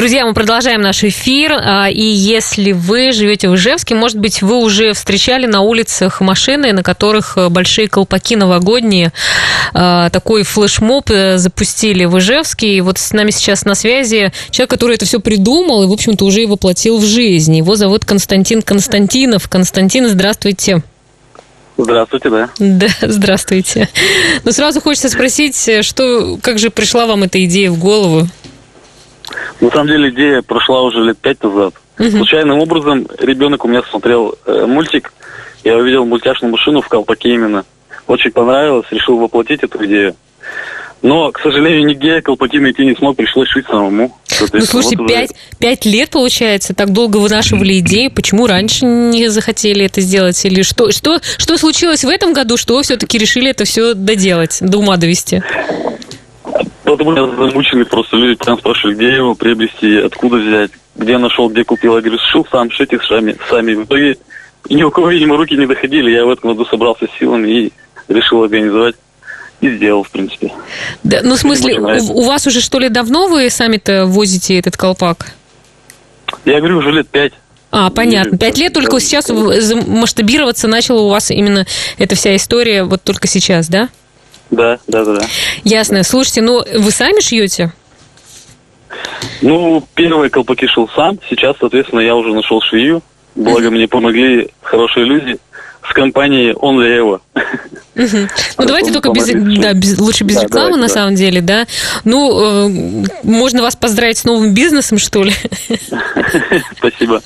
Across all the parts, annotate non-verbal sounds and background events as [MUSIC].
Друзья, мы продолжаем наш эфир. а, И если вы живете в Ижевске, может быть, вы уже встречали на улицах машины, на которых э, большие колпаки новогодние. А, Такой флешмоб э, запустили в Ижевске. И вот с нами сейчас на связи человек, который это все придумал и, в общем-то, уже и воплотил в жизнь. Его зовут Константин Константинов. Константин, здравствуйте. Здравствуйте, да. Да, здравствуйте. Но сразу хочется спросить, э, что, как же пришла вам эта идея в голову? На самом деле идея прошла уже лет пять назад. Случайным образом ребенок у меня смотрел э, мультик. Я увидел мультяшную машину в колпаке именно. Очень понравилось, решил воплотить эту идею. Но, к сожалению, нигде колпаки найти не смог, пришлось шить самому. Ну, слушайте, вот пять, пять лет, получается, так долго вынашивали идею. Почему раньше не захотели это сделать? Или что, что, что случилось в этом году, что все-таки решили это все доделать, до ума довести? Потому что меня замучили просто люди прям спрашивали, где его приобрести, откуда взять, где нашел, где купил. Я говорю, шил сам, шейте сами. сами. В итоге ни у кого, видимо, руки не доходили. Я в этом году собрался с силами и решил организовать. И сделал, в принципе. Да, ну, в смысле, у, у вас уже что ли давно вы сами-то возите этот колпак? Я говорю, уже лет пять. А, понятно. Пять лет только сейчас масштабироваться начала у вас именно эта вся история вот только сейчас, да? Да, да, да, да. Ясно. Слушайте, ну вы сами шьете? Ну, первые колпаки шел сам. Сейчас, соответственно, я уже нашел швею. Благо мне помогли хорошие люди с компанией Only Evo. Ну, давайте только без, да, без- лучше без Да, рекламы, давайте, на да. самом деле, да. Ну, э, можно вас поздравить с новым бизнесом, что ли? [LAUGHS] Спасибо.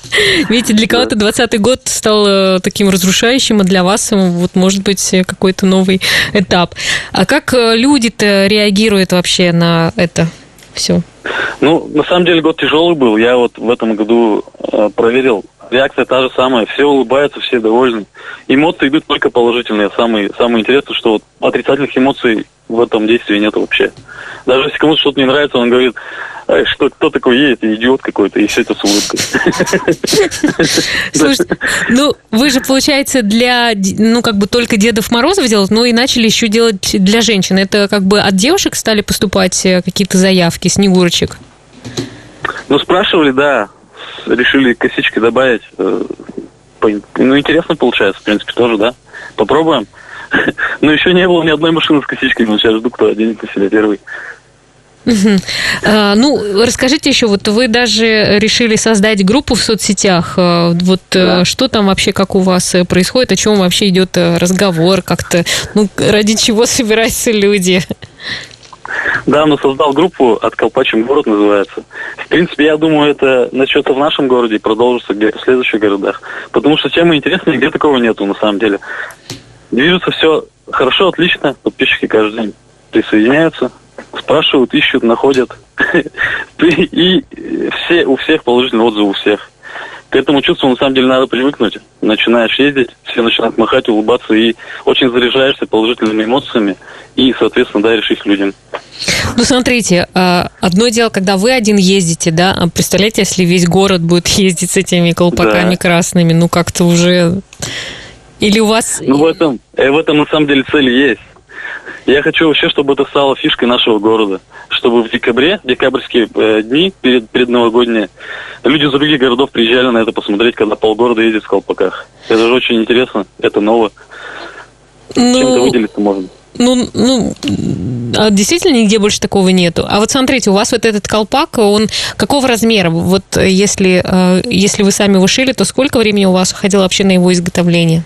Видите, для кого-то 20 год стал э, таким разрушающим, а для вас, э, вот, может быть, э, какой-то новый этап. А как люди-то реагируют вообще на это все? Ну, на самом деле год тяжелый был. Я вот в этом году проверил. Реакция та же самая. Все улыбаются, все довольны. Эмоции идут только положительные. Самое, самое интересное, что вот отрицательных эмоций в этом действии нет вообще. Даже если кому-то что-то не нравится, он говорит, «Ай, что кто такой едет, идиот какой-то, и все это с улыбкой. [LAUGHS] Слушайте, ну, вы же, получается, для, ну, как бы только Дедов Морозов делать, но и начали еще делать для женщин. Это как бы от девушек стали поступать э, какие-то заявки, снегурочек? Ну, спрашивали, да. Решили косички добавить. Э, Ну, интересно получается, в принципе, тоже, да. Попробуем. [LAUGHS] Но еще не было ни одной машины с косичками. но Сейчас жду, кто оденет на себя первый. А, ну, расскажите еще, вот вы даже решили создать группу в соцсетях. А, Вот э, Да. что там вообще, как у вас э, происходит, о чем вообще идет разговор, как-то, ну, ради чего собираются люди? Да, но создал группу «От Колпачем город» называется. В принципе, я думаю, это начнется в нашем городе и продолжится где-то в следующих городах. Потому что тема интересная, нигде такого нету на самом деле. Движется все хорошо, отлично. Подписчики каждый день присоединяются, спрашивают, ищут, находят. [LAUGHS] И все, у всех положительные отзывы у всех. К этому чувству на самом деле надо привыкнуть. Начинаешь ездить, все начинают махать, улыбаться и очень заряжаешься положительными эмоциями и, соответственно, даришь их людям. Ну, смотрите, а, одно дело, когда вы один ездите, да, а представляете, если весь город будет [LAUGHS] ездить с этими колпаками Да. красными, ну, как-то уже... Или у вас... Ну, в этом, э, в этом на самом деле цель есть. Я хочу вообще, чтобы это стало фишкой нашего города. Чтобы в декабре, декабрьские э, дни, перед, предновогодние, люди из других городов приезжали на это посмотреть, когда полгорода ездит в колпаках. Это же очень интересно, это ново. Чем-то Ну, выделиться можно. Ну, ну, а действительно нигде больше такого нету. А вот смотрите, у вас вот этот колпак, он какого размера? Вот э, если, э, если вы сами его шили, то сколько времени у вас уходило вообще на его изготовление?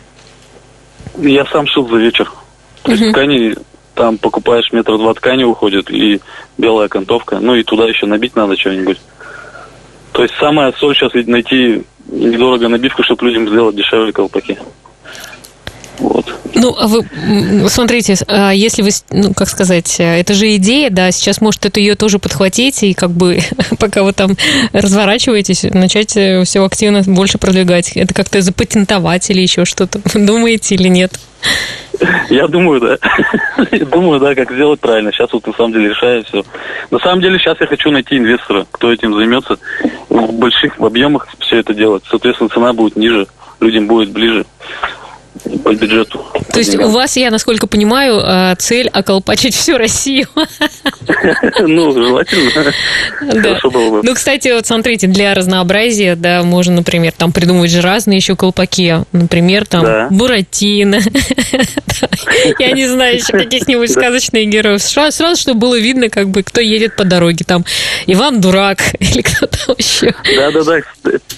Я сам шил за вечер. То есть Мгм. ткани, там покупаешь метра два ткани уходит и белая окантовка. Ну и туда еще набить надо что-нибудь. То есть самая соль сейчас ведь найти недорого набивку, чтобы людям сделать дешевле колпаки. Вот. Ну, а вы смотрите, а если вы, ну, как сказать, это же идея, да, сейчас, может, это ее тоже подхватить и как бы, [LAUGHS] пока вы там разворачиваетесь, начать э, все активно больше продвигать. Это как-то запатентовать или еще что-то. [LAUGHS] Думаете или нет? Я думаю, да. [LAUGHS] Думаю, да, как сделать правильно. Сейчас вот на самом деле решаю все. На самом деле сейчас я хочу найти инвестора, кто этим займется. В больших объемах все это делать. Соответственно, цена будет ниже, людям будет ближе по бюджету. То есть у вас, я насколько понимаю, а, цель околпачить всю Россию. [LAUGHS] Ну, [LAUGHS] желательно. Да. Ну, кстати, вот смотрите, для разнообразия, да, можно, например, там придумывать же разные еще колпаки. Например, там да. Буратино. [LAUGHS] Я не знаю, еще каких-нибудь сказочных героев. Сразу, чтобы было видно, как бы, кто едет по дороге. Там Иван Дурак или кто-то еще. Да-да-да,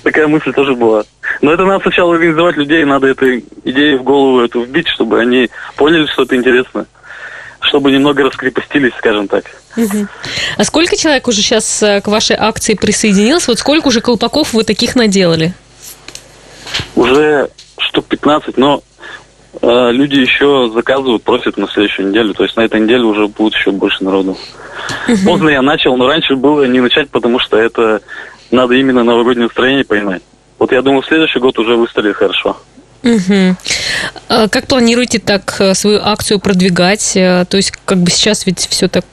такая мысль тоже была. Но это надо сначала организовать людей, надо эту идею в голову эту вбить, чтобы они поняли, что это интересно. Чтобы немного раскрепостились, скажем так. А сколько человек уже сейчас э, к вашей акции присоединилось? Вот сколько уже колпаков вы таких наделали? Уже штук 15, но э, люди еще заказывают, просят на следующую неделю. То есть на этой неделе уже будет еще больше народу. Угу. Поздно я начал, но раньше было не начать, потому что это надо именно новогоднее настроение поймать. Вот я думаю, в следующий год уже выстрелит хорошо. Угу. Как планируете так э, свою акцию продвигать? Э, то есть, как бы сейчас ведь все так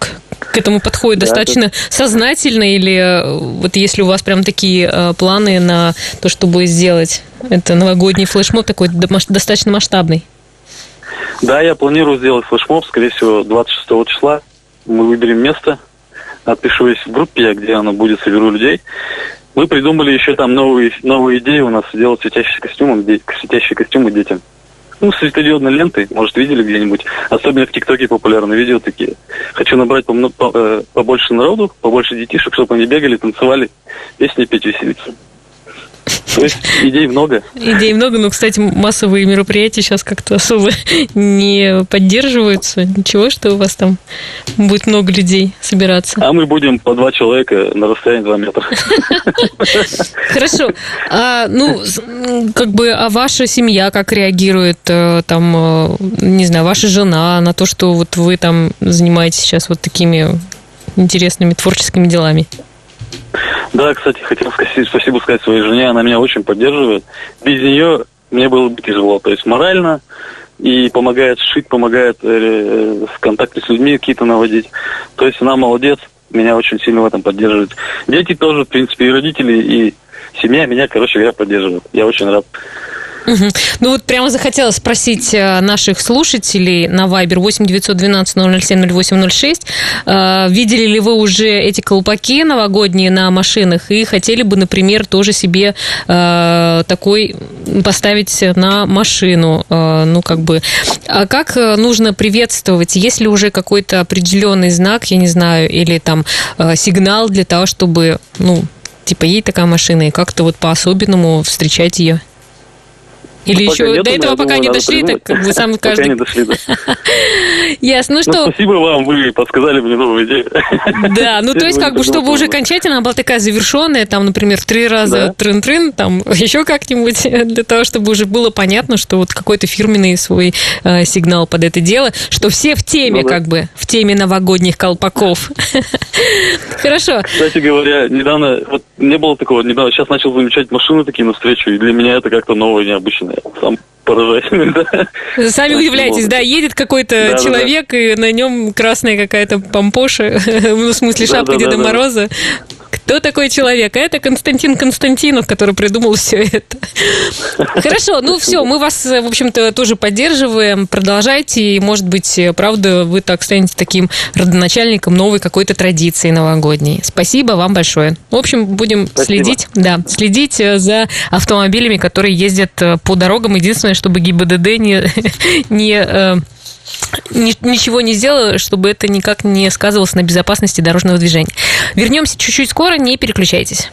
к этому подходит да, достаточно это... сознательно, или э, вот если у вас прям такие планы на то, чтобы сделать это новогодний флешмоб такой достаточно масштабный? Да, я планирую сделать флешмоб, скорее всего, 26 числа. Мы выберем место, отпишусь в группе, где оно будет, соберу людей. Мы придумали еще там новые, новые идеи у нас сделать светящие костюмы, светящие костюмы детям. Ну, светодиодной лентой, может, видели где-нибудь. Особенно в ТикТоке популярны видео такие. Хочу набрать по, э, побольше народу, побольше детишек, чтобы они бегали, танцевали, песни петь, веселиться. То есть идей много. Идей много, но, кстати, массовые мероприятия сейчас как-то особо не поддерживаются. Ничего, что у вас там будет много людей собираться. А мы будем по два человека на расстоянии два метра. Хорошо. А, ну, как бы, а ваша семья как реагирует, э, там, э, не знаю, ваша жена на то, что вот вы там занимаетесь сейчас вот такими интересными творческими делами? Да, кстати, хотел спасибо сказать своей жене, она меня очень поддерживает. Без нее мне было бы тяжело, то есть морально, и помогает шить, помогает э, в контакте с людьми какие-то наводить. То есть она молодец, меня очень сильно в этом поддерживает. Дети тоже, в принципе, и родители, и семья меня, короче говоря, поддерживают. Я очень рад. Угу. Ну вот прямо захотелось спросить э, наших слушателей на Viber 8 912 007 0806. Видели ли вы уже эти колпаки новогодние на машинах и хотели бы, например, тоже себе э, такой поставить на машину? Э, ну, как бы. А как нужно приветствовать? Есть ли уже какой-то определенный знак, я не знаю, или там сигнал для того, чтобы, ну, типа, ей такая машина, и как-то вот по-особенному встречать ее? Или еще нету, до этого пока думаю, не дошли, так как бы сам каждый... Пока не дошли, да. [LAUGHS] Ясно, ну что... Ну, спасибо вам, вы подсказали мне новую идею. Да, [LAUGHS] ну то есть как бы, чтобы уже окончательно была такая завершенная, там, например, в три раза трын-трын, там, [LAUGHS] еще как-нибудь, для того, чтобы уже было понятно, что вот какой-то фирменный свой э, сигнал под это дело, что все в теме, ну как бы, в теме новогодних колпаков. Хорошо. Кстати говоря, недавно, вот не было такого, недавно, сейчас начал замечать машины такие навстречу, и для меня это как-то новое, необычное сам поражаюсь. Да. Сами удивляетесь, да, едет какой-то да, человек, да, да. и на нем красная какая-то помпоша, ну, [LAUGHS] в смысле шапка да, да, Деда да, Мороза. Кто такой человек? А это Константин Константинов, который придумал все это. Хорошо, ну все, мы вас, в общем-то, тоже поддерживаем. Продолжайте, и, может быть, правда, вы так станете таким родоначальником новой какой-то традиции новогодней. Спасибо вам большое. В общем, будем Спасибо. следить, да, следить э, за автомобилями, которые ездят э, по дорогам. Единственное, чтобы ГИБДД не, [LAUGHS] не э, ничего не сделала, чтобы это никак не сказывалось на безопасности дорожного движения. Вернемся чуть-чуть скоро, не переключайтесь.